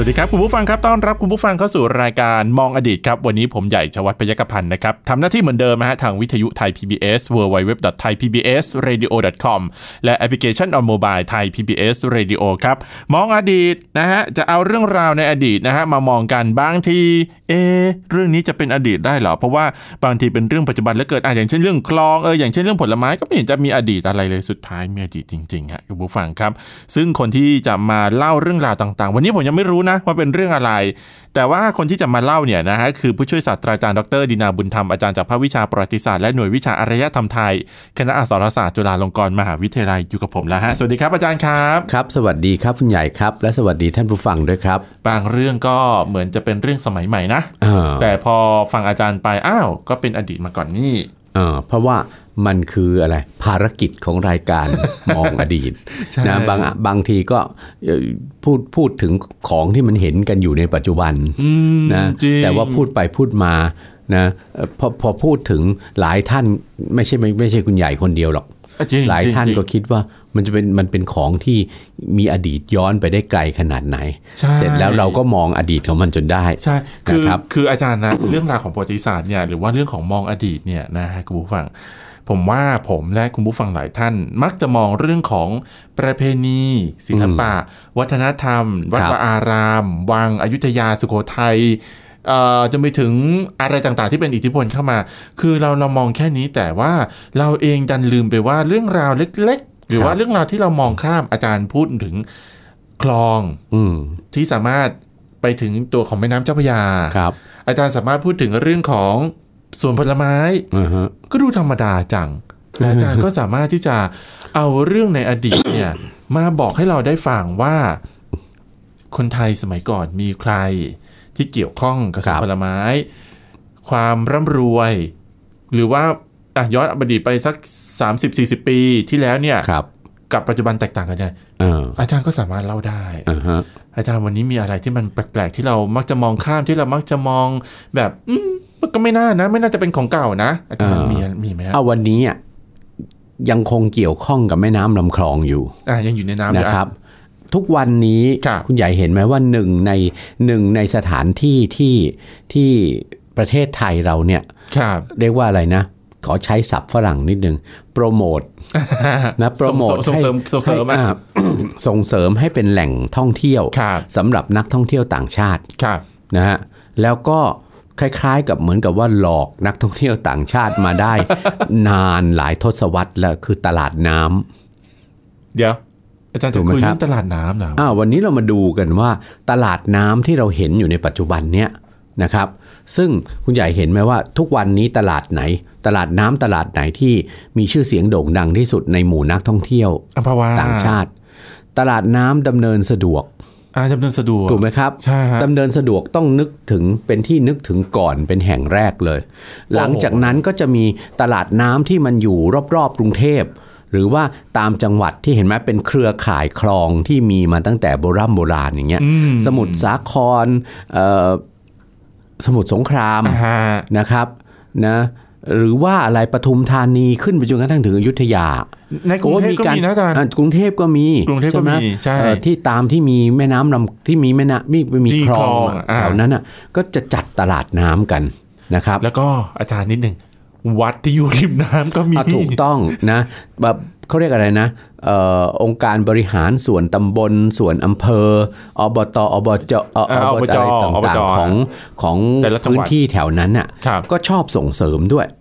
สวัสดีครับคุณผู้ฟังครับต้อนรับคุณผู้ฟังเข้าสู่รายการมองอดีตครับ วันนี้ผมใหญ่ชวัฒพยกพันธ์นะครับทำหน้าที่เหมือนเดิมนะฮะทางวิทยุไทย PBS www.thaipbsradio.com และแอปพลิเคชัน on mobile ไทย PBS Radio ครับ มองอดีตนะฮะจะเอาเรื่องราวในอดีตนะฮะมามองกันบางทีเอเรื่องนี้จะเป็นอดีตได้เหรอ เพราะว่าบางทีเป็นเรื่องปัจจุบันแล้วเกิดอะอย่างเช่นเรื่องคลองเอออย่างเช่นเรื่องผลไม้ก็ไม่เห็นจะมีอดีตอะไรเลยสุดท้ายมีอดีตจริงๆฮะคุณผู้ฟังครับ ซึ่งคนที่จะมาเล่าเรื่องราวต่างๆ วันนี้ผมยังไม่รู้นะว่าเป็นเรื่องอะไร แต่ว่าคนที่จะมาเล่าเนี่ยนะฮะคือผู้ช่วยศาสตราจารย์ดรดินาบุญธรรมอาจารย์จากภาควิชาประวัติศาสตร์และหน่วยวิชาอารยธรรมไทย คณะอักษรศาสตร์จุฬาลงกรณ์มหาวิทยาลัยอยู่กับผมแล้วฮะสวัสดีครับอาจารย์ครับครับ สวัสดีครับคุณใหญ่ครับ และสวัสดีท่านผู้ฟังด้วยครับบางเรื่องก็เหมือนจะเป็นเรื่องสมัยใหม่นะเออแต่พอฟังอาจารย์ไปอ้าวก็เป็นอดีตมาก่อนนี่ เออเพราะว่ามันคืออะไรภารกิจของรายการมองอดีตใช่นะบางบางทีก็เอ่อพูดพูดถึงของที่มันเห็นกันอยู่ในปัจจุบันอืมนะจริงแต่ว่าพูดไปพูดมานะเอ่อพอพอพูดถึงหลายท่านไม่ใช่ไม่ไม่ใช่คุณใหญ่คนเดียวหรอกอะจริง หลายท่านจริงก็คิดว่ามันจะเป็นมันเป็นของที่มีอดีตย้อนไปได้ไกลขนาดไหนใช่เสร็จแล้วเราก็มองอดีตของมันจนได้ใช่คือนะครับคืออาจารย์นะเรื่องราวของประวัติศาสตร์เนี่ยหรือว่าเรื่องของมองอดีตเนี่ยนะฮะคุณผู้ฟังผมว่าผมและคุณผู้ฟังหลายท่าน มักจะมองเรื่องของประเพณี ศิลปะ วัฒนธรรม วัดครับวาอาราม วังอยุธยาสุโขทัยเอ่อ จะไปถึงอะไรต่างๆ ที่เป็นอิทธิพลเข้ามา คือเราเรามองแค่นี้แต่ว่าเราเองดันลืมไปว่าเรื่องราวเล็ก ๆ หรือว่าเรื่องราวที่เรามองข้ามอาจารย์พูดถึงคลองอืมที่สามารถไปถึงตัวของแม่น้ำเจ้าพระยาครับ อาจารย์สามารถพูดถึงเรื่องของสวนผลไม้อือฮะก็ดูธรรมดาจังแต่อาจารย์ก็สามารถที่จะเอาเรื่องในอดีตเนี่ย มาบอกให้เราได้ฟังว่า คนไทยสมัยก่อนมีใคร ที่เกี่ยวข้องกับสวนผลไม้ ความร่ำรวย หรือว่าอะย้อนอดีตไปสัก 30-40 ปีที่แล้วเนี่ยครับกับปัจจุบันแตกต่างกันเนี่ยเอออาจารย์ก็สามารถเล่าได้อ่าฮะอาจารย์วันนี้มีอะไรที่มันแปลกๆที่เรามักจะมองข้ามที่เรามักจะมองแบบอืมมันก็ไม่น่านะ ไม่น่าจะเป็นของเก่านะ อาจารย์อ่ามีมีมีไหมฮะเอาวันนี้อะยังคงเกี่ยวข้องกับแม่น้ำลำคลองอยู่อ่ายังอยู่ในน้ำอยู่นะครับ ทุกวันนี้ครับณใหญ่เห็นไหมว่าหนึ่งในหนึ่งในสถานที่ที่ที่ประเทศไทยเราเนี่ยครับเรียกว่าอะไรนะ ขอใช้ศัพท์ฝรั่งนิดนึงโปรโมทนะโปรโมทส่งเสริมส่งเสริมให้อะอ่าส่งเสริมให้เป็นแหล่งท่องเที่ยวครับสำหรับนักท่องเที่ยวต่างชาติครับนะฮะแล้วก็คล้ายๆ กับเหมือนกับว่าหลอกนักท่องเที่ยวต่างชาติมาได้ นานหลายทศวรรษแล้วคือตลาดน้ำเดี๋ยว อาจารย์ถูจะกไหมคุยครัเรื่บองตลาดน้ำเหรออ่าวันนี้เรามาดูกันว่าตลาดน้ำที่เราเห็นอยู่ในปัจจุบันเนี้ยนะครับซึ่งคุณใหญ่เห็นไหมว่าทุกวันนี้ตลาดไหน ตลาดน้ำตลาดไหนที่มีชื่อเสียงโด่งดังที่สุดในหมู่นักท่องเที่ยวอัมพวาต่างชาติ ตลาดน้ำดำเนินสะดวกอ่าดำเนินสะดวกถูกไหมครับใช่ฮะดำเนินสะดวกต้องนึกถึงเป็นที่นึกถึงก่อนเป็นแห่งแรกเลย หลังจากนั้นก็จะมีตลาดน้ำที่มันอยู่รอบๆกรุงเทพ หรือว่าตามจังหวัดที่เห็นไหมเป็นเครือข่ายคลองที่มีมาตั้งแต่โบราณโบราณอย่างเงี้ยอืมสมุทรสาครเอ่อสมุทรสงครามอ่าฮะนะครับนะหรือว่าอะไรปทุมธานีขึ้นไปจนกระทั่งถึงอยุธยาในกรุงเทพก็มีนะอาจารย์อ่กรุงเทพก็มีกรุงเทพก็มีไหใช่เอ่อที่ตามที่มีแม่น้ำลำที่มีแม่น้ำมีมีที่คลคลอองงอะอ่าแถวนั้นอะก็จะจัดตลาดน้ำกันนะครับ แล้วก็อาจารย์นิดหนึ่ง วัดที่อยู่ริมน้ำก็มีอะถูกต้องนะแบบเขาเรียกอะไรนะเอ่อองค์การบริหารส่วนตำบล ส่วนอำเภอ อบต อบจเอ่ออ่าอบจอะไรอบต่างจๆของของแต่ละจังหวัดพื้นที่แถวนั้นอะครับก็ชอบส่งเสริมด้วยอืมจ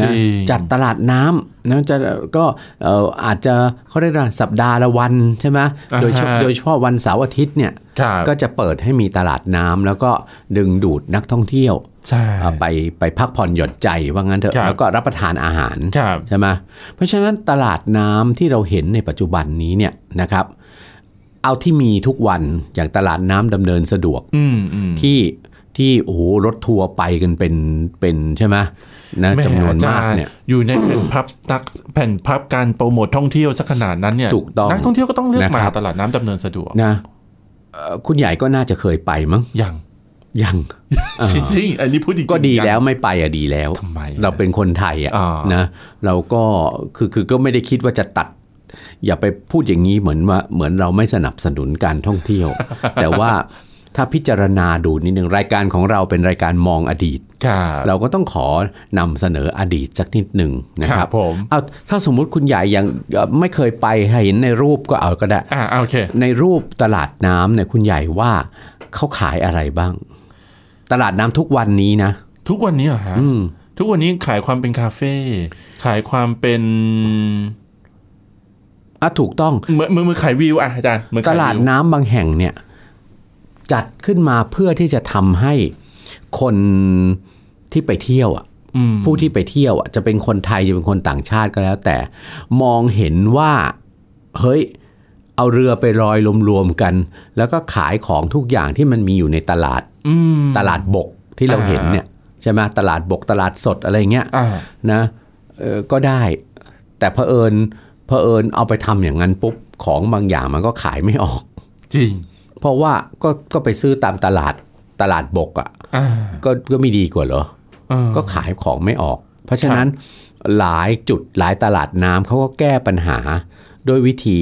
นะริงจัดตลาดน้ำนะจะก็เอ่ออาจจะเขาเรียกว่าสัปดาห์ละวันใช่ไหมอ่าฮะโดยเฉพาะโดยเฉพาะวันเสาร์อาทิตย์เนี่ยครับก็จะเปิดให้มีตลาดน้ำแล้วก็ดึงดูดนักท่องเที่ยวใช่อ่าไปไปพักผ่อนหย่อนใจว่างั้นเถครับอะแล้วก็รับประทานอาหารครับใช่ไหมเพราะฉะนั้นตลาดน้ำที่เราเห็นในปัจจุบันนี้เนี่ยนะครับ เอาที่มีทุกวันอย่างตลาดน้ำดำเนินสะดวกอืมอืมที่ที่โอ้โหรถทัวร์ไปกันเป็นเป็นใช่ไหม นะแหจำนวนอจมารกย์เนี่ยอยู่ในแผ่นพับตักแผ่นพับการโปรโมทท่องเที่ยวสักขนาดนั้นเนี่ยถูกต้องนักท่องเที่ยวก็ต้องเลือกมานะครับตลาดน้ำดำเนินสะดวกนะเอ่อคุณใหญ่ก็น่าจะเคยไปมั้งยังยังจริงๆอันนี้พูดจริงๆก็ดียังแล้วไม่ไปอะดีแล้วทำไมอะเราเป็นคนไทยอะอ่านะเราก็คือคือก็ไม่ได้คิดว่าจะตัด อย่าไปพูดอย่างนี้เหมือนว่าเหมือนเราไม่สนับสนุนการท่องเที่ยว แต่ว่า ถ้าพิจารณาดูนิดหนึ่งรายการของเราเป็นรายการมองอดีตครับเราก็ต้องขอนำเสนออดีตสักนิดหนึ่งนะคครัรับบผมเอาถ้าสมมุติคุณใหญ่ยังเอ่อไม่เคยไปเห็นในรูปก็เอาก็ได้อ่าโอเคในรูปตลาดน้ำเนี่ยคุณใหญ่ว่าเขาขายอะไรบ้าง ตลาดน้ำทุกวันนี้นะ ทุกวันนี้เหรอฮะอืมทุกวันนี้ขายความเป็นคาเฟ่ขายความเป็นอะถูกต้องเหมือนเหมือนเหมือนขายวิวอะอาจารย์เหมือนตขายลาดวิวน้ำบางแห่งเนี่ย จัดขึ้นมาเพื่อที่จะทำให้คนที่ไปเที่ยวอะอืมผู้ที่ไปเที่ยวอะจะเป็นคนไทยจะเป็นคนต่างชาติก็แล้ว แต่มองเห็นว่าเฮ้ยเอาเรือไปลอยรวมๆกัน แล้วก็ขายของทุกอย่างที่มันมีอยู่ในตลาดอืมตลาดบกที่เราอ่าเห็นเนี่ยใช่ไหมตลาดบกตลาดสดอะไรเงี้ยอ่านะเออก็ได้ แต่เผอิญเผอิญเอาไปทำอย่างนั้นปุ๊บของบางอย่างมันก็ขายไม่ออก จริง เพราะว่าก็ก็ไปซื้อตามตลาดตลาดบกอะ่ะอ่าก็ก็ไม่ดีกว่าเหรอเออก็ขายของไม่ออก เพราะฉะนั้นหลายจุดหลายตลาดน้ำเขาก็แก้ปัญหาด้วยวิธี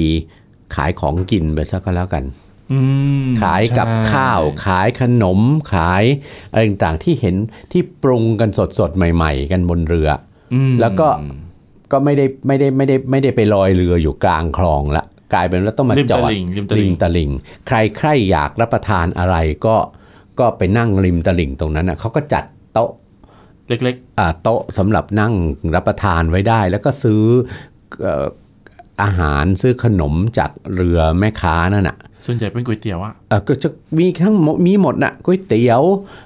ขายของกินไปซะก็แล้วกันอืมขายกับใช่ข้าว ขายขนม ขายอะไรต่างๆที่เห็นที่ปรุงกันสดๆ ใหม่ ๆ กันบนเรืออืมแล้วก็ก็ไม่ได้ไม่ได้ไม่ได้ไม่ได้ไปลอยเรืออยู่กลางคลองละ กลายเป็นว่าต้องมาริมจตอดลิ่งริมตลิ่งตลิ่งใครใครอยากรับประทานอะไรก็ก็ไปนั่งริมตลิ่งตรงนั้นอะเขาก็จัดโต๊ะเล็กอ่าโต๊ะสำหรับนั่งรับประทานไว้ได้ แล้วก็ซื้อเอ่ออาหารซื้อขนมจากเรือแม่ค้านั่นน่ะๆส่วนใหญ่เป็นก๋วยเตี๋ยวอะเอ่อก็จะมีทั้งหมดมีหมดน่ะก๋วยเตี๋ยว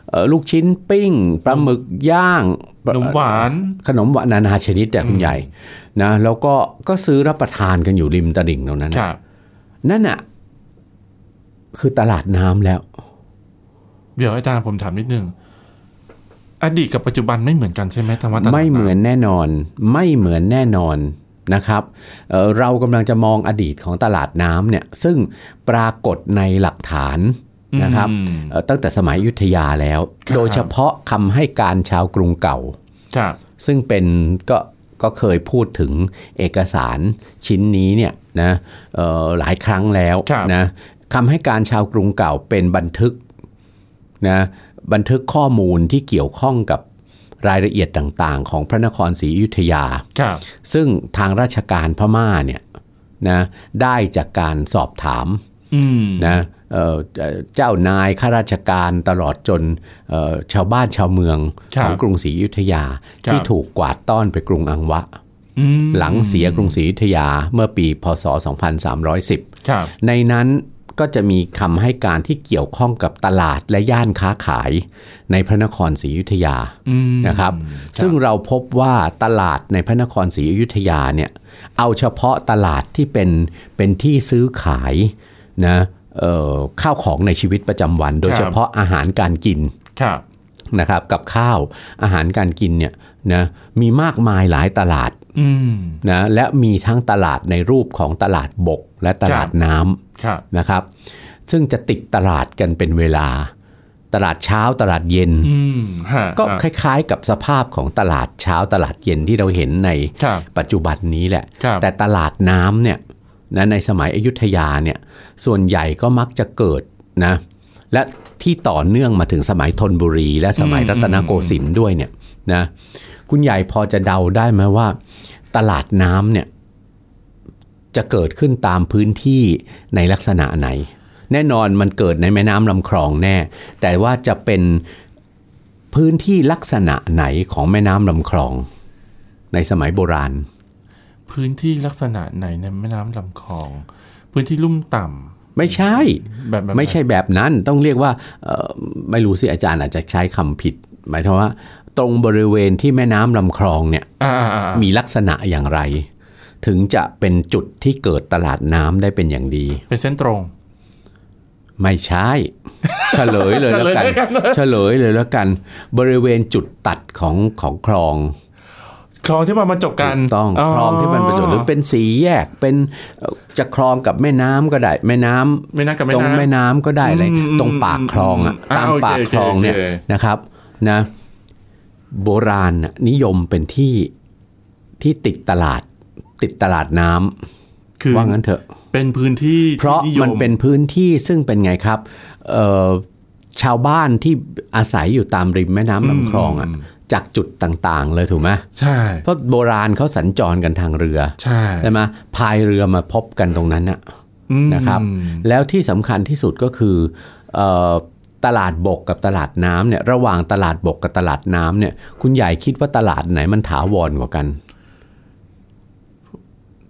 เอ่อลูกชิ้นปิ้งปลาหมึกย่างขนมหวาน ขนมหวานนานาชนิดแต่คุณใหญ่นะแล้วก็ก็ซื้อรับประทานกันอยู่ริมตลิ่งตรงนั้นคน่ะรับนั่นน่ะคือตลาดน้ำแล้ว เดี๋ยวอาจารย์ผมถามนิดนึงอดีตกับปัจจุบันไม่เหมือนกันใช่ไหมธรรมะตลาดไม่เหมือนแน่นอน ไม่เหมือนแน่นอน นะครับเอ่อเรากำลังจะมองอดีตของตลาดน้ำเนี่ยซึ่งปรากฏในหลักฐานนะครับอืมเอ่อตั้งแต่สมัยอยุธยาแล้วครับโดยเฉพาะคำให้การชาวกรุงเก่าครับซึ่งเป็นก็ก็เคยพูดถึงเอกสารชิ้นนี้เนี่ยนะเอ่อหลายครั้งแล้วครับนะคำให้การชาวกรุงเก่าเป็นบันทึกนะบันทึกข้อมูลที่เกี่ยวข้องกับ รายละเอียดต่างๆ ของพระนครศรีอยุธยาครับซึ่งทางราชการพม่าเนี่ยนะได้จากการสอบถามอืมนะเอ่อเอ่อเจ้านายข้าราชการตลอดจนเอ่อชาวบ้านชาวเมืองครับของกรุงศรีอยุธยาครับที่ถูกกวาดต้อนไปกรุงอังวะอืมหลังเสียกรุงศรีอยุธยาเมื่อปีพศ 2310ครับในนั้น ก็จะมีคำให้การที่เกี่ยวข้องกับตลาดและย่านค้าขายในพระนครศรีอยุธยาอืมนะครับ ซึ่งเราพบว่าตลาดในพระนครศรีอยุธยาเนี่ยเอาเฉพาะตลาดที่เป็นเป็นที่ซื้อขายนะเอ่อข้าวของในชีวิตประจำวัน โดยเฉพาะอาหารการกินครับนะครับกับข้าวอาหารการกินเนี่ยนะมีมากมายหลายตลาดอืมนะและมีทั้งตลาดในรูปของตลาดบกและตลาดน้ำครับ นะครับ ซึ่งจะติดตลาดกันเป็นเวลา ตลาดเช้าตลาดเย็นอืมฮะก็อะคล้ายๆ กับสภาพของตลาดเช้าตลาดเย็นที่เราเห็นในครับปัจจุบันนี้แหละครับแต่ตลาดน้ำเนี่ยนะในสมัยอยุธยาเนี่ยส่วนใหญ่ก็มักจะเกิดนะและที่ต่อเนื่องมาถึงสมัยธนบุรี และสมัยรัตนโกสินทร์ด้วยเนี่ยนะคุณใหญ่พอจะเดาได้ไหมว่า ตลาดน้ำเนี่ย จะเกิดขึ้นตามพื้นที่ในลักษณะไหน แน่นอนมันเกิดในแม่น้ำลำคลองแน่ แต่ว่าจะเป็นพื้นที่ลักษณะไหนของแม่น้ำลำคลอง ในสมัยโบราณ พื้นที่ลักษณะไหนในแม่น้ำลำคลอง พื้นที่ลุ่มต่ำไม่ใช่แบบแบบไม่ใช่แบบนั้นต้องเรียกว่าเอ่อไม่รู้สิอาจารย์อาจจะใช้คำผิด หมายถึงว่า ตรงบริเวณที่แม่น้ำลำคลองเนี่ยอ่าอ่าอ่ามีลักษณะอย่างไร ถึงจะเป็นจุดที่เกิดตลาดน้ำได้เป็นอย่างดี เป็นเส้นตรง ไม่ใช่เฉลยเลยแล้วกันเฉลยแล้วกันเฉลยเลยแล้วกัน บริเวณจุดตัดของของคลองคลองที่มาบรรจบกันถูกต้องคลองที่มันประจวบหรือเป็นสีแยกเป็นเอ่อจะคลองกับแม่น้ำก็ได้ แม่น้ำไม่น่ากับไม่ตรงน่าแม่น้ำก็ได้อะไรอืมตรงปากคลองอะอ่าตามโอเคปากคลองเนี่ยโอเคนะครับนะโบราณน่ะนิยมเป็นที่ที่ติดตลาด ติดตลาดน้ำคือว่างั้นเถอะ เป็นพื้นที่เพราะที่ยมันเป็นพื้นที่ซึ่งเป็นไงครับเอ่อชาวบ้านที่อาศัยอยู่ตามริมแม่น้ำลำคลองอะจากจุดต่างๆ เลยถูกไหมใช่ เพราะโบราณเขาสัญจรกันทางเรือ ใช่ใช่ไหมพายเรือมาพบกันตรงนั้นน่ะอืมนะครับ แล้วที่สำคัญที่สุดก็คือเอ่อตลาดบกกับตลาดน้ำเนี่ยระหว่างตลาดบกกับตลาดน้ำเนี่ยคุณใหญ่คิดว่าตลาดไหนมันถาวรกว่ากัน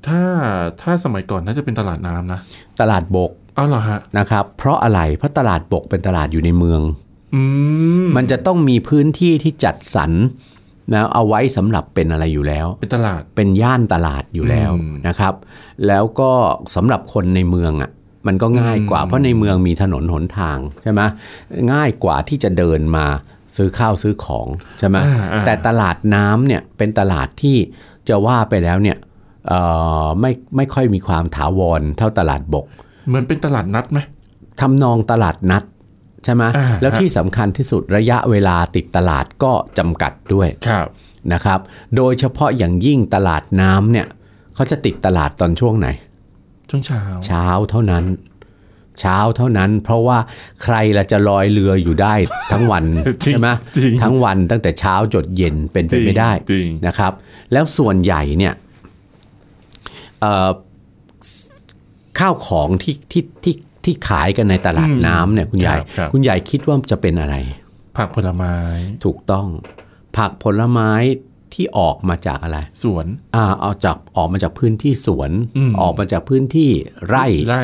ถ้าถ้าสมัยก่อนน่าจะเป็นตลาดน้ำนะ ตลาดบกอ้าวเหรอฮะนะครับ เพราะอะไรเพราะตลาดบกเป็นตลาดอยู่ในเมืองอืมมันจะต้องมีพื้นที่ที่จัดสรรนะเอาไว้สำหรับเป็นอะไรอยู่แล้ว เป็นตลาดเป็นย่านตลาดอยู่แล้วอืมนะครับ แล้วก็สำหรับคนในเมืองอะมันก็ง่ายกว่าเพราะในเมืองมีถนนหนทางใช่ไหมง่ายกว่าที่จะเดินมาซื้อข้าวซื้อของใช่ไหมอ่าอ่าแต่ตลาดน้ำเนี่ยเป็นตลาดที่จะว่าไปแล้วเนี่ยเอ่อ ไม่ไม่ค่อยมีความถาวรเท่าตลาดบก เหมือนเป็นตลาดนัดไหมทำนองตลาดนัดใช่ไหมอ่าแล้วที่สำคัญที่สุดระยะเวลาติดตลาดก็จำกัดด้วยครับนะครับ โดยเฉพาะอย่างยิ่งตลาดน้ำเนี่ยเขาจะติดตลาดตอนช่วงไหน ช่วงเช้า เช้าเท่านั้น เช้าเท่านั้น เพราะว่าใครละจะลอยเรืออยู่ได้ทั้งวันจริงใช่ไหมจริงทั้งวันตั้งแต่เช้าจดเย็นเป็นไปไม่ได้จริงนะครับ แล้วส่วนใหญ่เนี่ยเอ่อ ข้าวของที่ที่ที่ที่ขายกันในตลาดน้ำเนี่ยคุณใหญ่ครับครับคุณใหญ่คิดว่าจะเป็นอะไร ผักผลไม้ ถูกต้อง ผักผลไม้ที่ออกมาจากอะไร สวน อ่าเอาจากออกมาจากพื้นที่สวนอืมออกมาจากพื้นที่ไร่ไร่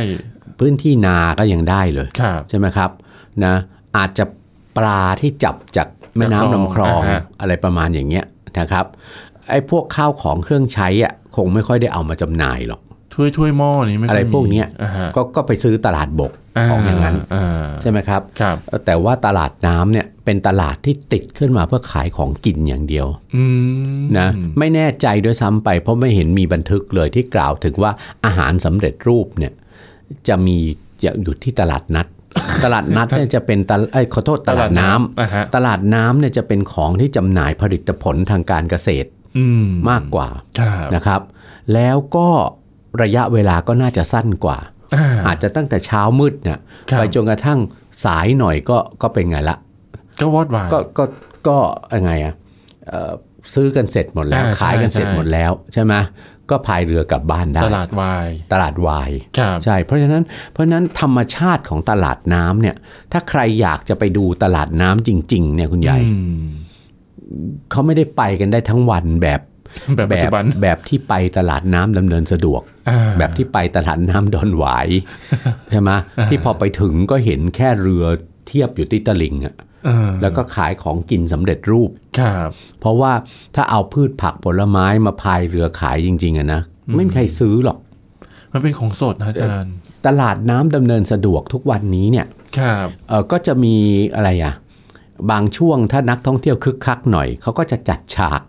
พื้นที่นาก็ยังได้เลยครับใช่ไหมครับนะอาจจะปลาที่จับจากแม่จากคลองน้ำลำคลองอ่าฮะอะไรประมาณอย่างเงี้ยนะครับ ไอ้พวกข้าวของเครื่องใช้อะคงไม่ค่อยได้เอามาจำหน่ายหรอกถ้วยถ้วยหม้อนี่ไม่ค่อะไรยมีพวกเนี้ยอ่าฮะก็ก็ไปซื้อตลาดบกของอย่างนั้นอ่าใช่ไหมครับครับ แต่ว่าตลาดน้ำเนี่ยเป็นตลาดที่ติดขึ้นมาเพื่อขายของกินอย่างเดียวอืมนะไม่แน่ใจด้วยซ้ำไป เพราะไม่เห็นมีบันทึกเลยที่กล่าวถึงว่าอาหารสำเร็จรูปเนี่ยจะมีจะอยู่ที่ตลาดนัดตลาดนัดเนี่ยจะเป็นตลเอ้ยขอโทษตลาดน้ำอ่าฮะตลาดน้ำเนี่ยจะเป็นของที่จำหน่ายผลิตผลทางการเกษตรอื มมากกว่าครับนะครับ แล้วก็ระยะเวลาก็น่าจะสั้นกว่าอ่าอาจจะตั้งแต่เช้ามืดเนี่ยครับไปจนกระทั่งสายหน่อยก็ก็เป็นไงละก็วอดวายก็ก็ก็ยังไงอะเอ่อซื้อกันเสร็จหมดแล้วอ่าขายกันใช่เสร็จใช่หมดแล้ว ใช่ไหมก็พายเรือกลับบ้านได้ ตลาดวาย ตลาดวายครับใช่เพราะฉะนั้นเพราะฉะนั้นธรรมชาติของตลาดน้ำเนี่ย ถ้าใครอยากจะไปดูตลาดน้ำจริง ๆ เนี่ยคุณใหญ่อืม เขาไม่ได้ไปกันได้ทั้งวันแบบแบบปัจจุบันแบบที่ไปตลาดน้ำดำเนินสะดวกอ่าแบบที่ไปตลาดน้ำดอนหวายใช่ไหมที่พอไปถึงก็เห็นแค่เรือเทียบอยู่ที่ตลิ่งอะอ่าแล้วก็ขายของกินสำเร็จรูปครับเพราะว่าถ้าเอาพืชผักผลไม้มาพายเรือขายจริง ๆอะนะไม่มีใครซื้อหรอก มันเป็นของสดนะอาจารย์ ตลาดน้ำดำเนินสะดวกทุกวันนี้เนี่ยครับเออก็จะมีอะไรอะ บางช่วงถ้านักท่องเที่ยวคึกคักหน่อยเขาก็จะจัดฉาก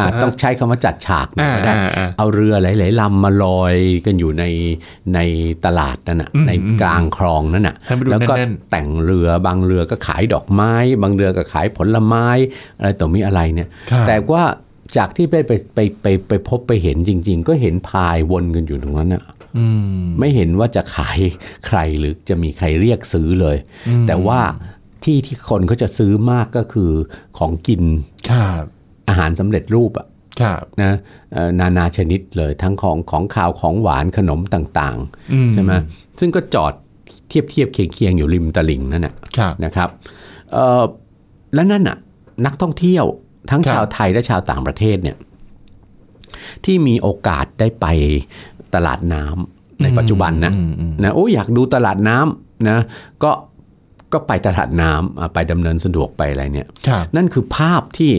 อะต้องใช้คำว่าจัดฉากหน่อยก็ได้อ่าอ่าเอาเรือหลายๆลำมาลอยกันอยู่ในในตลาดนั่นน่ะอืมในกลางคลองนั่นน่ะให้มันดูแล้วก็แน่นแต่งเรือบางเรือก็ขายดอกไม้ บางเรือก็ขายผลไม้อะไรต่อมีอะไรเนี่ยครับแต่ว่าจากที่ได้ไปไปไปไปพบไปเห็นจริง ๆ ก็เห็นพายวนกันอยู่ตรงนั้นน่ะอืมไม่เห็นว่าจะขายใครหรือจะมีใครเรียกซื้อเลยอืมแต่ว่า ที่ที่คนเขาจะซื้อมากก็คือของกินครับอาหารสำเร็จรูปอะครับนะเอ่อนานาชนิดเลยทั้งของของข่าวของหวานขนมต่างอืๆใช่ไหมซึ่งก็จอดเทียบเทียบเคียงเคียงๆอยู่ริมตลิ่งนั่นแหละครับนะครับเอ่อและนั่นน่ะนักท่องเที่ยวทั้งครับชาวไทยและชาวต่างประเทศเนี่ยที่มีโอกาสได้ไปตลาดน้ำในปัจจุบันนะอืมอืมนะโอ้อยากดูตลาดน้ำนะก็ ก็ไปตลาดน้ำอะไปดำเนินสะดวกไปอะไรเนี่ยครับนั่นคือภาพที่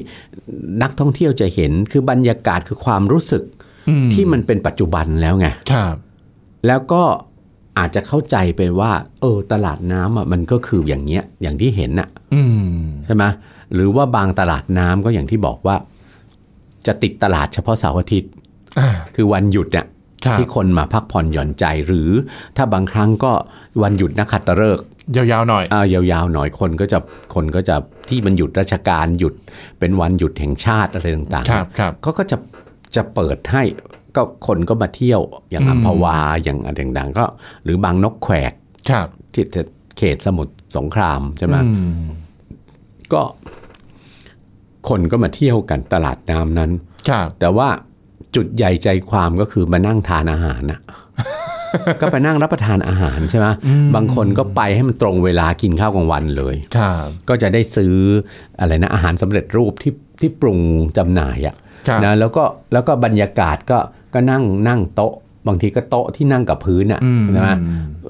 นักท่องเที่ยวจะเห็นคือบรรยากาศคือความรู้สึกอืมที่มันเป็นปัจจุบันแล้วไงครับแล้วก็อาจจะเข้าใจไปว่า เออ ตลาดน้ำอะมันก็คืออย่างเงี้ยอย่างที่เห็นน่ะอืมใช่ไหมหรือว่าบางตลาดน้ำก็อย่างที่บอกว่า จะติดตลาดเฉพาะเสาร์อาทิตย์อ่าคือวันหยุดเนี่ยครับ ที่คนมาพักผ่อนหย่อนใจหรือถ้าบางครั้งก็วันหยุดนักขัตฤกษ์ยาวๆหน่อยอ่ายาวๆหน่อยคนก็จะคนก็จะที่มันหยุดราชการหยุดเป็นวันหยุดแห่งชาติอะไรต่างครับครับๆก็ก็จะจะเปิดให้ก็คนก็มาเที่ยวอย่างอืมอัมพวาอย่างอะไรต่างๆก็ หรือบางนกแขวกครับที่เขตสมุทรสงครามใช่ไหมอืมก็คนก็มาเที่ยวกันตลาดน้ำนั้นครับแต่ว่า จุดใหญ่ใจความก็คือมานั่งทานอาหารน่ะก็ไปนั่งรับประทานอาหารใช่ไหมบางคนก็ไปให้มันตรงเวลากินข้าวกลางวันเลยครับก็จะได้ซื้ออะไรนะอาหารสำเร็จรูปที่ที่ปรุงจำหน่ายอะครับนะแล้วก็แล้วก็บรรยากาศก็ก็นั่งนั่งโต๊ะ บางทีก็โต๊ะที่นั่งกับพื้นอะอืมใช่ไหม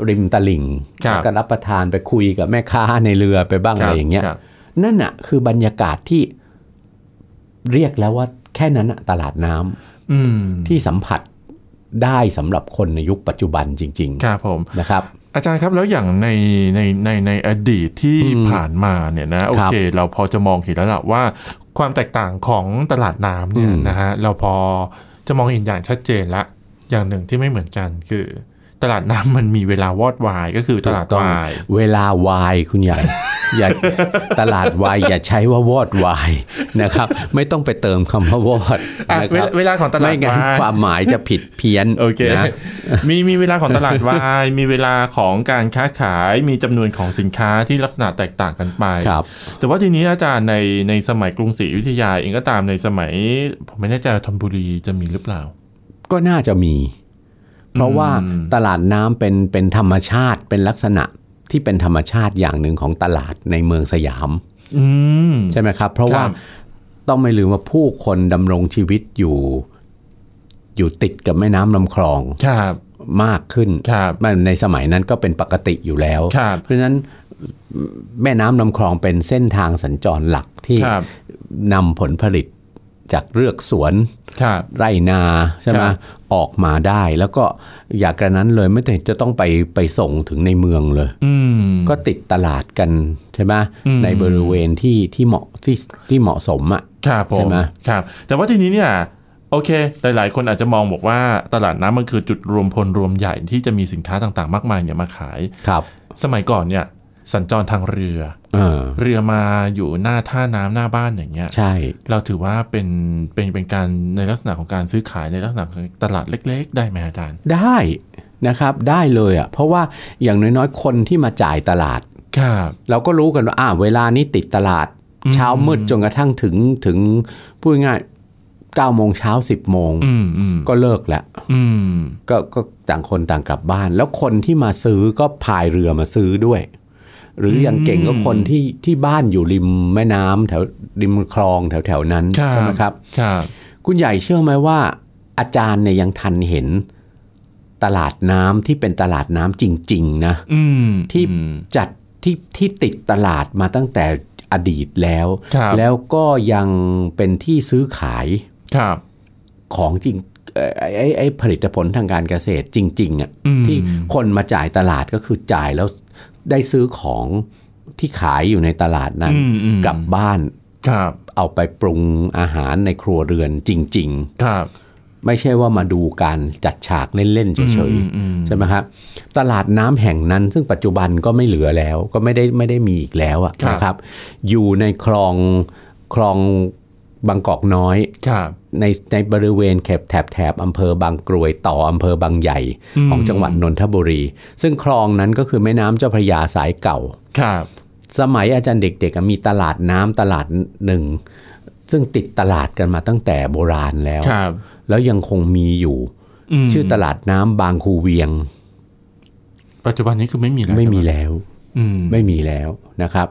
ริมตลิ่งครับแล้วก็รับประทานไปคุยกับแม่ค้าในเรือไปบ้างคอะบไรอย่างเงี้ยครับนั่นอะคือบรรยากาศที่เรียกแล้วว่า แค่นั้นอะตลาดน้ำอืมที่สัมผัสได้สำหรับคนในยุคปัจจุบันจริงครับผมๆนะครับอาจารย์ครับแล้วอย่างในในในในอดีตที่ผ่านมาเนี่ยนะโอเค เราพอจะมองเห็นแล้วล่ะว่า ความแตกต่างของตลาดน้ำเนี่ยอืมนะฮะเราพอจะมองเห็นอย่างชัดเจนละ อย่างหนึ่งที่ไม่เหมือนกันคือ ตลาดน้ำมันมีเวลาวอดวายก็คือตลาดถูกต้องวาย เวลาวายคุณใหญ่ อย่าตลาดวายอย่าใช้ว่าวอดวายนะครับ ไม่ต้องไปเติมคำว่าวอดอะนะเวครัลาบเวลาของตลาไม่ดงั้นวายความหมายจะผิดเพี้ยนโอเคนะมีมีเวลาของตลาดวายมีเวลาของการค้าขายมีจำนวนของสินค้าที่ลักษณะแตกต่างกันไปครับแต่ว่าทีนี้อาจารย์ในในสมัยกรุงศรีอยุธยาเองก็ตามในสมัย ผมไม่แน่ใจว่าธนบุรีจะมีหรือเปล่า ก็น่าจะมี เพราะว่าอืมตลาดน้ำเป็นเป็นธรรมชาติเป็นลักษณะ ที่เป็นธรรมชาติอย่างหนึ่งของตลาดในเมืองสยามอืมใช่ไหมครับ เพราะว่าครับต้องไม่ลืมว่าผู้คนดำรงชีวิตอยู่อยู่ติดกับแม่น้ำลำคลองครับมากขึ้นครับมันในสมัยนั้นก็เป็นปกติอยู่แล้วครับเพราะฉะนั้นแม่น้ำลำคลองเป็นเส้นทางสัญจรหลักที่ครับนำผลผลิต จากเรือกสวนครับไร่นาใช่ไหมครับออกมาได้ แล้วก็อยากกระนั้นเลยไม่แต่จะต้องไปไปส่งถึงในเมืองเลยอืมก็ติดตลาดกันใช่ไหมอืมในบริเวณที่ที่เหมาะที่ที่เหมาะสมอะครับผใช่มไหมครับ แต่ว่าทีนี้เนี่ยโอเค หลายๆ คนอาจจะมองบอกว่าตลาดน้ำมันคือจุดรวมพลรวมใหญ่ที่จะมีสินค้าต่างๆ มากมายเนี่ยมาขาย ครับ สมัยก่อนเนี่ย สัญจรทางเรือเออเรือมาอยู่หน้าท่าน้ำหน้าบ้านอย่างเงี้ยใช่ เราถือว่าเป็นเป็นเป็นการในลักษณะของการซื้อขายในลักษณะของตลาดเล็ก ๆ ได้ไหมอาจารย์ ได้นะครับได้เลยอะเพราะว่าอย่างน้อยๆคนที่มาจ่ายตลาดครับเราก็รู้กันว่าอ่าเวลานี้ติดตลาดอืมเช้ามืดจนกระทั่งถึงถึงพูดง่ายเก้าโมงเช้าสิบโมงอืมอืมก็เลิกแล้วอืมก็ก็ต่างคนต่างกลับบ้าน แล้วคนที่มาซื้อก็พายเรือมาซื้อด้วย หรืออย่างเก่งก็คนที่ที่บ้านอยู่ริมแม่น้ำแถวริมคลองแถวแถวๆนั้นครับใช่ไหมครับครับคุณใหญ่เชื่อไหมว่า อาจารย์เนี่ยยังทันเห็นตลาดน้ำที่เป็นตลาดน้ำจริง ๆ นะอืมที่อืมจัดที่ที่ติดตลาดมาตั้งแต่อดีตแล้วครับแล้วก็ยังเป็นที่ซื้อขายครับของจริงเอ่อไอ้ไอ้ไอ้ผลิตผลทางการเกษตรจริง ๆอะอืมที่คนมาจ่ายตลาดก็คือจ่ายแล้ว ได้ซื้อของที่ขายอยู่ในตลาดนั้นอืมอืมกลับบ้านครับเอาไปปรุงอาหารในครัวเรือนจริงครับๆไม่ใช่ว่ามาดูการจัดฉากเล่น ๆ เฉยอืมอืมๆใช่ไหมครับตลาดน้ำแห่งนั้น ซึ่งปัจจุบันก็ไม่เหลือแล้ว ก็ไม่ได้ไม่ได้มีอีกแล้วอะนะครับ อยู่ในคลองคลอง บางกอกน้อยครับในในบริเวณแถบแถบแถบอำเภอบางกรวยต่ออำเภอบางใหญ่อืมของจังหวัดนนทบุรี ซึ่งคลองนั้นก็คือแม่น้ำเจ้าพระยาสายเก่าครับสมัยอาจารย์เด็กๆอะมีตลาดน้ำตลาดหนึ่ง ซึ่งติดตลาดกันมาตั้งแต่โบราณแล้วครับแล้วยังคงมีอยู่มชื่อตลาดน้ำบางคูเวียง ปัจจุบันนี้คือไม่มีแล้วไม่มีใช่หแล้วอืมไม่มีแล้ว นะครับ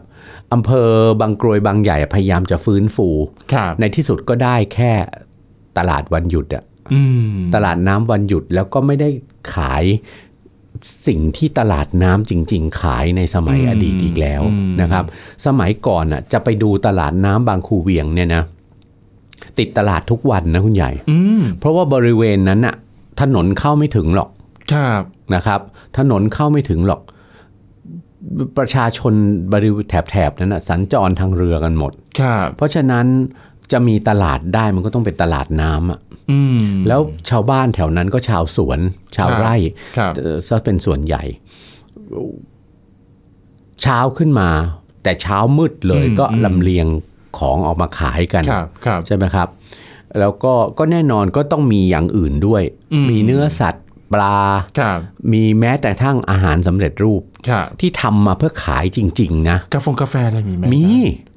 อำเภอบางกรวยบางใหญ่พยายามจะฟื้นฟูครับในที่สุดก็ได้แค่ตลาดวันหยุดอะอืมตลาดน้ำวันหยุดแล้วก็ไม่ได้ขายสิ่งที่ตลาดน้ำจริง ๆ ขายในสมัยอดีตอีกแล้วนะครับ สมัยก่อนอะจะไปดูตลาดน้ำบางคูเวียงเนี่ยนะติดตลาดทุกวันนะคุณใหญ่อืมเพราะว่าบริเวณนั้นอะถนนเข้าไม่ถึงหรอกครับนะครับ ถนนเข้าไม่ถึงหรอก ประชาชนบริเวณแถบๆนั้นนะสัญจรทางเรือกันหมดครับเพราะฉะนั้นจะมีตลาดได้มันก็ต้องเป็นตลาดน้ำอะอืมแล้วชาวบ้านแถวนั้นก็ชาวสวน ชาวครับไร่ครับเอ่อซะเป็นส่วนใหญ่ เช้าขึ้นมา แต่เช้ามืดเลยก็ลำเลียงของออกมาขายกันครับครับใช่ไหมครับ แล้วก็ก็แน่นอนก็ต้องมีอย่างอื่นด้วยอืมมีเนื้อสัตว์ ปลาครับมีแม้แต่ทั้งอาหารสำเร็จรูปครับที่ทำมาเพื่อขายจริง ๆ นะกาแฟกาแฟอะไรมีไหมมีครับ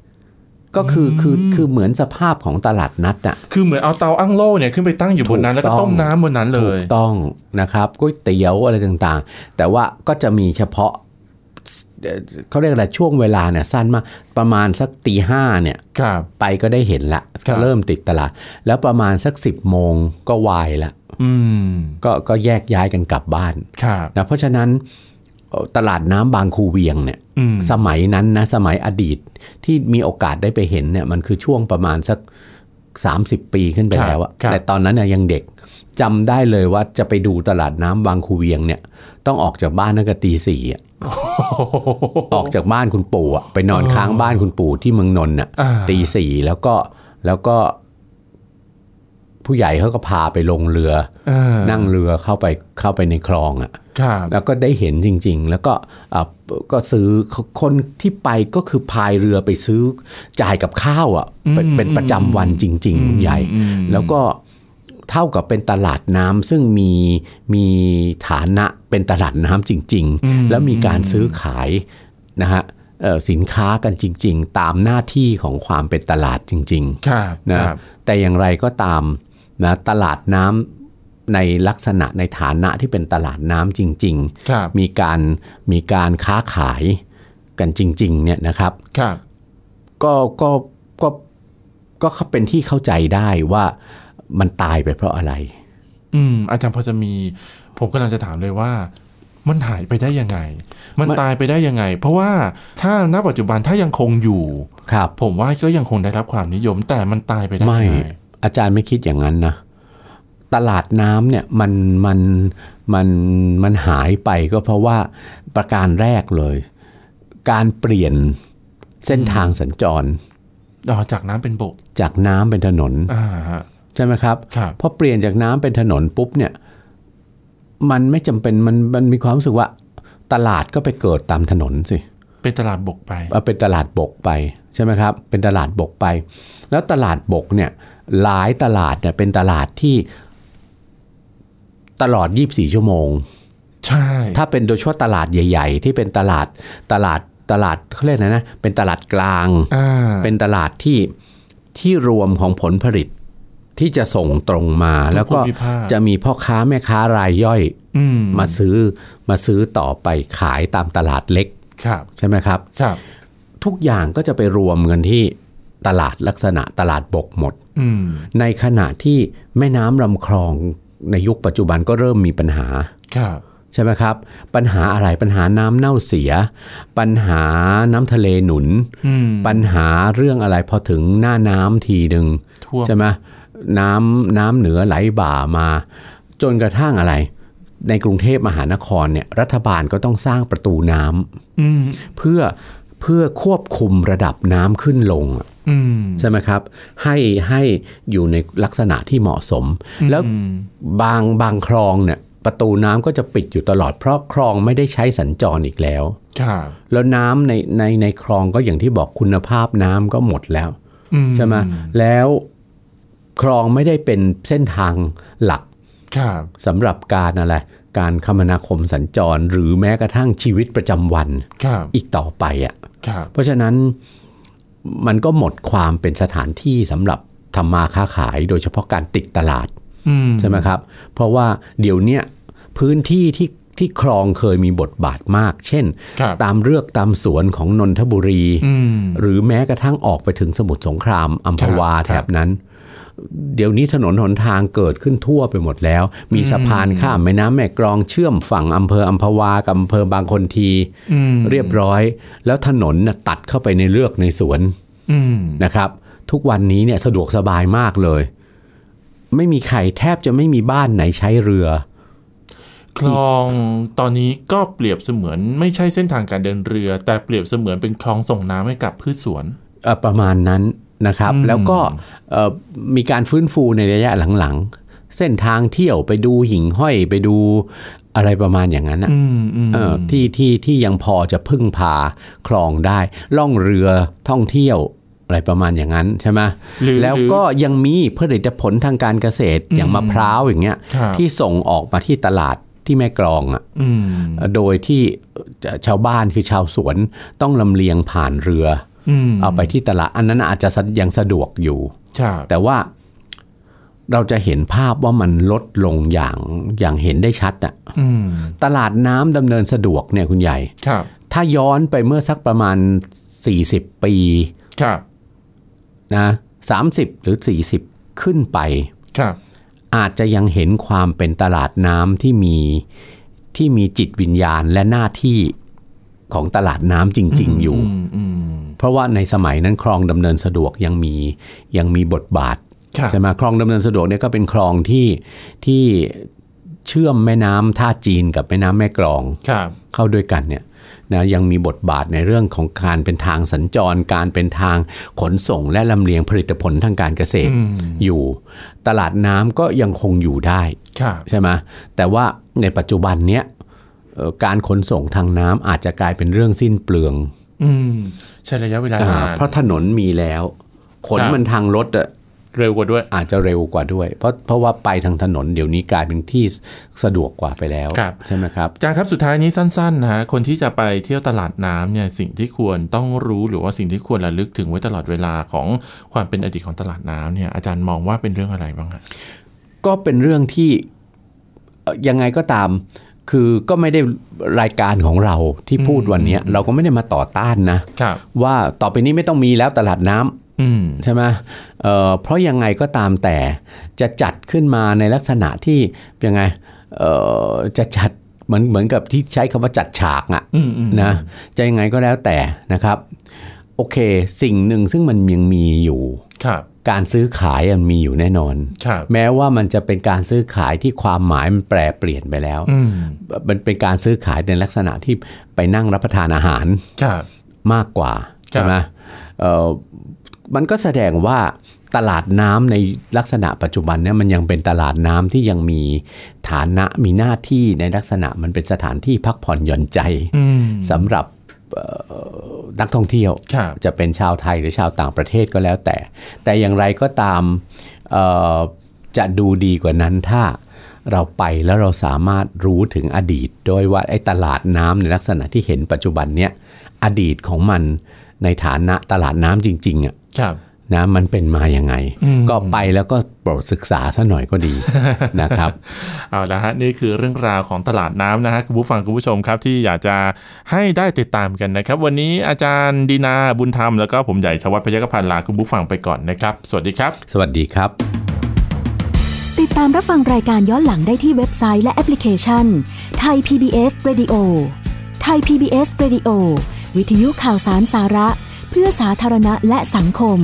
ก็คือคือคือเหมือนสภาพของตลาดนัดน่ะคือเหมือนเอาเตาอั้งโล่เนี่ยขึ้นไปตั้งอยู่บนนั้นถูกแล้วก็ต้องต้มน้ำบนนั้นเลถูยกต้องนะครับก๋วยเตี๋ยวอะไรต่างๆ แต่ว่าก็จะมีเฉพาะเอ่อเขาเรียกอะไรช่วงเวลาเนี่ยสั้นมากประมาณสักตีห้าเนี่ยครับไปก็ได้เห็นละครัก็บเริ่มติดตลาด แล้วประมาณสักสิบโมงก็วายละอืม ก็ก็แยกย้ายกันกลับบ้านครับนะเพราะฉะนั้นเอ่อตลาดน้ำบางคูเวียงเนี่ยอืมสมัยนั้นนะสมัยอดีตที่มีโอกาสได้ไปเห็นเนี่ยมันคือช่วงประมาณสัก 30 ปีขึ้นไปครับแล้วอะครับแต่ตอนนั้นเนี่ยยังเด็กจำได้เลยว่าจะไปดูตลาดน้ำบางคูเวียงเนี่ย ต้องออกจากบ้านตั้งแต่ตีสี่อะออกจากบ้านคุณปู่อะไปนอนค้างบ้านคุณปู่ที่เมืองนนท์น่ะอ่าตีสี่แล้วก็แล้วก็ ผู้ใหญ่เขาก็พาไปลงเรือเออนั่งเรือเข้าไปเข้าไปในคลองอะครับแล้วก็ได้เห็นจริง ๆ แล้วก็อะก็ซื้อคนที่ไปก็คือพายเรือไปซื้อจ่ายกับข้าวอะเป็นเป็นประจำวันจริงๆคุณใหญ่อืมแล้วก็เท่ากับเป็นตลาดน้ำซึ่งมีมีฐานะเป็นตลาดน้ำจริง ๆ แล้วมีการซื้อขายนะฮะเอ่อสินค้ากันจริง ๆ ตามหน้าที่ของความเป็นตลาดจริงๆครับนะครับแต่อย่างไรก็ตาม นะตลาดน้ำในลักษณะในฐานะที่เป็นตลาดน้ำจริงครับๆมีการมีการค้าขายกันจริง ๆ เนี่ยนะครับครับก็ก็ก็ก็เป็นที่เข้าใจได้ว่ามันตายไปเพราะอะไร อืม อาจารย์พอจะมี ผมกำลังจะถามเลยว่ามันหายไปได้ยังไง มันมันตายไปได้ยังไง เพราะว่าถ้าณปัจจุบันถ้ายังคงอยู่ ครับ ผมว่าก็ยังคงได้รับความนิยม แต่มันตายไปได้ไม่ยังไง อาจารย์ไม่คิดอย่างนั้นนะตลาดน้ำเนี่ยมันมันมันมันหายไปก็เพราะว่าประการแรกเลย การเปลี่ยนเส้นทางสัญจรอ๋อจากน้ำเป็นบก จากน้ำเป็นถนนอ่าฮะใช่ไหมครับครับพอเปลี่ยนจากน้ำเป็นถนนปุ๊บเนี่ย มันไม่จำเป็นมันมันมีความรู้สึกว่า ตลาดก็ไปเกิดตามถนนสิเป็นตลาดบกไปเอาเป็นตลาดบกไปใช่ไหมครับ เป็นตลาดบกไป แล้วตลาดบกเนี่ย หลายตลาดเนี่ยเป็นตลาดที่ตลอด 24 ชั่วโมง ใช่ ถ้าเป็นโดยเฉพาะตลาดใหญ่ ๆ ที่เป็นตลาดตลาดตลาดเขาเรียกอะไรนะ เป็นตลาดกลางอ่าเป็นตลาดที่ที่รวมของผลผลิตที่จะส่งตรงมา แล้วก็ภูมิภาคจะมีพ่อค้าแม่ค้ารายย่อยอืมมาซื้อมาซื้อต่อไปขายตามตลาดเล็กครับใช่ไหมครับครับทุกอย่างก็จะไปรวมกันที่ตลาดลักษณะตลาดบกหมดอืม ในขณะที่แม่น้ำลำคลองในยุคปัจจุบันก็เริ่มมีปัญหาครับใช่ไหมครับ ปัญหาอะไรปัญหาน้ำเน่าเสีย ปัญหาน้ำทะเลหนุนอืมปัญหาเรื่องอะไรพอถึงหน้าน้ำทีหนึ่งท่วมใช่ไหมน้ำน้ำเหนือไหลบ่ามา จนกระทั่งอะไร ในกรุงเทพมหานครเนี่ยรัฐบาลก็ต้องสร้างประตูน้ำอืมเพื่อเพื่อควบคุมระดับน้ำขึ้นลงอืม ใช่ไหมครับ ให้ให้อยู่ในลักษณะที่เหมาะสม แล้วอืมบางบางคลองเนี่ยประตูน้ำก็จะปิดอยู่ตลอดเพราะคลองไม่ได้ใช้สัญจรอีกแล้วครับแล้วน้ำในในในคลองก็อย่างที่บอกคุณภาพน้ำก็หมดแล้วอืใช่ไหมแล้วคลองไม่ได้เป็นเส้นทางหลักครับสำหรับการอะไรการคมนาคมสัญจรหรือแม้กระทั่งชีวิตประจำวันครับอีกต่อไปอะครับเพราะฉะนั้น มันก็หมดความเป็นสถานที่สำหรับทำมาค้าขาย โดยเฉพาะการติดตลาดอืมใช่ไหมครับ เพราะว่าเดี๋ยวเนี้ยพื้นที่ที่ที่คลองเคยมีบทบาทมาก เช่นครับตามเรือกตามสวนของนนทบุรีอืมหรือแม้กระทั่งออกไปถึงสมุทรสงครามอัมพวาครับแถบนั้น เดี๋ยวนี้ถนนหนทางเกิดขึ้นทั่วไปหมดแล้ว มีสะพานข้ามแม่น้ำแม่กลองเชื่อมฝั่งอำเภออัมพวากับอำเภอบางคนทีอืมเรียบร้อย แล้วถนนน่ะตัดเข้าไปในเลือกในสวนอืมนะครับ ทุกวันนี้เนี่ยสะดวกสบายมากเลย ไม่มีใครแทบจะไม่มีบ้านไหนใช้เรือ คลองตอนนี้ก็เปรียบเสมือนไม่ใช่เส้นทางการเดินเรือ แต่เปรียบเสมือนเป็นคลองส่งน้ำให้กับพืชสวนเอ่อประมาณนั้น นะครับอืมแล้วก็เอ่อมีการฟื้นฟูในระยะหลังๆ เส้นทางเที่ยวไปดูหิ่งห้อยไปดูอะไรประมาณอย่างนั้นอะอืมอืมเอ่อที่ที่ที่ยังพอจะพึ่งพาคลองได้ ล่องเรือท่องเที่ยวอะไรประมาณอย่างนั้นใช่ไหมหรือแล้วก็ยังมีผลิตผลทางการเกษตรอย่างมะพร้าวอย่างเงี้ยครับที่ส่งออกมาที่ตลาดที่แม่กลองอะอืมโดยที่ชาวบ้านคือชาวสวนต้องลำเลียงผ่านเรืออืม เอาไปที่ตลาด อันนั้นอาจจะยังสะดวกอยู่ครับแต่ว่าเราจะเห็นภาพว่ามันลดลงอย่างอย่างเห็นได้ชัดอะอืมตลาดน้ำดำเนินสะดวกเนี่ยคุณใหญ่ครับถ้าย้อนไปเมื่อสักประมาณ 40 ปีครับนะ30หรือ 40 ขึ้นไปครับอาจจะยังเห็นความเป็นตลาดน้ำที่มีที่มีจิตวิญญาณและหน้าที่ของตลาดน้ำจริง ๆ อยู่อืมอืม เพราะว่าในสมัยนั้นคลองดำเนินสะดวกยังมียังมีบทบาทครับใช่ไหมคลองดำเนินสะดวกเนี่ยก็เป็นคลองที่ที่เชื่อมแม่น้ำท่าจีนกับแม่น้ำแม่กลองครับเข้าด้วยกันเนี่ยนะยังมีบทบาทในเรื่องของการเป็นทางสัญจร การเป็นทางขนส่งและลำเลียงผลิตผลทางการเกษตรอืมอยู่ ตลาดน้ำก็ยังคงอยู่ได้ครับใช่ไหมแต่ว่าในปัจจุบันเนี้ยเอ่อการขนส่งทางน้ำอาจจะกลายเป็นเรื่องสิ้นเปลืองอืม ใช้ระยะเวลาอ่านานเพราะถนนมีแล้วขนครับมันทางรถอะเร็วกว่าด้วย อาจจะเร็วกว่าด้วย เพราะเพราะว่าไปทางถนนเดี๋ยวนี้กลายเป็นที่สะดวกกว่าไปแล้วครับใช่ไหมครับอาจารย์ครับสุดท้ายนี้สั้นๆนะฮะคนที่จะไปเที่ยวตลาดน้ำเนี่ยสิ่งที่ควรต้องรู้หรือว่าสิ่งที่ควรระลึกถึงไว้ตลอดเวลาของความเป็นอดีตของตลาดน้ำเนี่ยอาจารย์มองว่าเป็นเรื่องอะไรบ้างฮะก็เป็นเรื่องที่เอ่อยังไงก็ตาม คือก็ไม่ได้รายการของเราที่พูดวันเนี้ยเราก็ไม่ได้มาต่อต้านนะครับว่าต่อไปนี้ไม่ต้องมีแล้วตลาดน้ำอืมใช่ไหมเอ่อเพราะยังไงก็ตามแต่จะจัดขึ้นมาในลักษณะที่ยังไงเอ่อจะจัดเหมือนเหมือนกับที่ใช้คำว่าจัดฉากอะอืมอืมนะจะยังไงก็แล้วแต่นะครับ โอเค สิ่งหนึ่งซึ่งมันยังมีอยู่ครับ การซื้อขายมันมีอยู่แน่นอนครับแม้ว่ามันจะเป็นการซื้อขายที่ความหมายมันแปรเปลี่ยนไปแล้วอืมมันเป็นการซื้อขายในลักษณะที่ไปนั่งรับประทานอาหารครับมากกว่าใช่ไหมเอ่อมันก็แสดงว่าตลาดน้ำในลักษณะปัจจุบันเนี่ยมันยังเป็นตลาดน้ำที่ยังมีฐานะมีหน้าที่ในลักษณะมันเป็นสถานที่พักผ่อนหย่อนใจอืมสำหรับเอ่อ นักท่องเที่ยวครับจะเป็นชาวไทยหรือชาวต่างประเทศก็แล้วแต่ แต่อย่างไรก็ตามเอ่อจะดูดีกว่านั้นถ้าเราไปแล้วเราสามารถรู้ถึงอดีต โดยว่าไอ้ตลาดน้ำในลักษณะที่เห็นปัจจุบันเนี้ยอดีตของมันในฐานะตลาดน้ำจริงๆอะครับนะมันเป็นมาอย่างไงอืมก็ไปแล้วก็โป รดศึกษาซะหน่อยก็ดีนะครับเอาละฮะนี่คือเรื่องราวของตลาดน้ำนะฮะคุณผู้ฟังคุณผู้ชมครับที่อยากจะให้ได้ติดตามกันนะครับ วันนี้อาจารย์ดีนาบุญธรรมแล้วก็ผมใหญ่ชวัฒน์พยัคฆพันธ์ลาคุณผู้ฟังไปก่อนนะครับ สวัสดีครับ สวัสดีครับ ติดตามรับฟังรายการย้อนหลังได้ที่เว็บไซต์และแอปพลิเคชันไทย PBS Radio ไทย PBS Radio วิทยุข่าวสารสาระ เพื่อสาธารณะและสังคม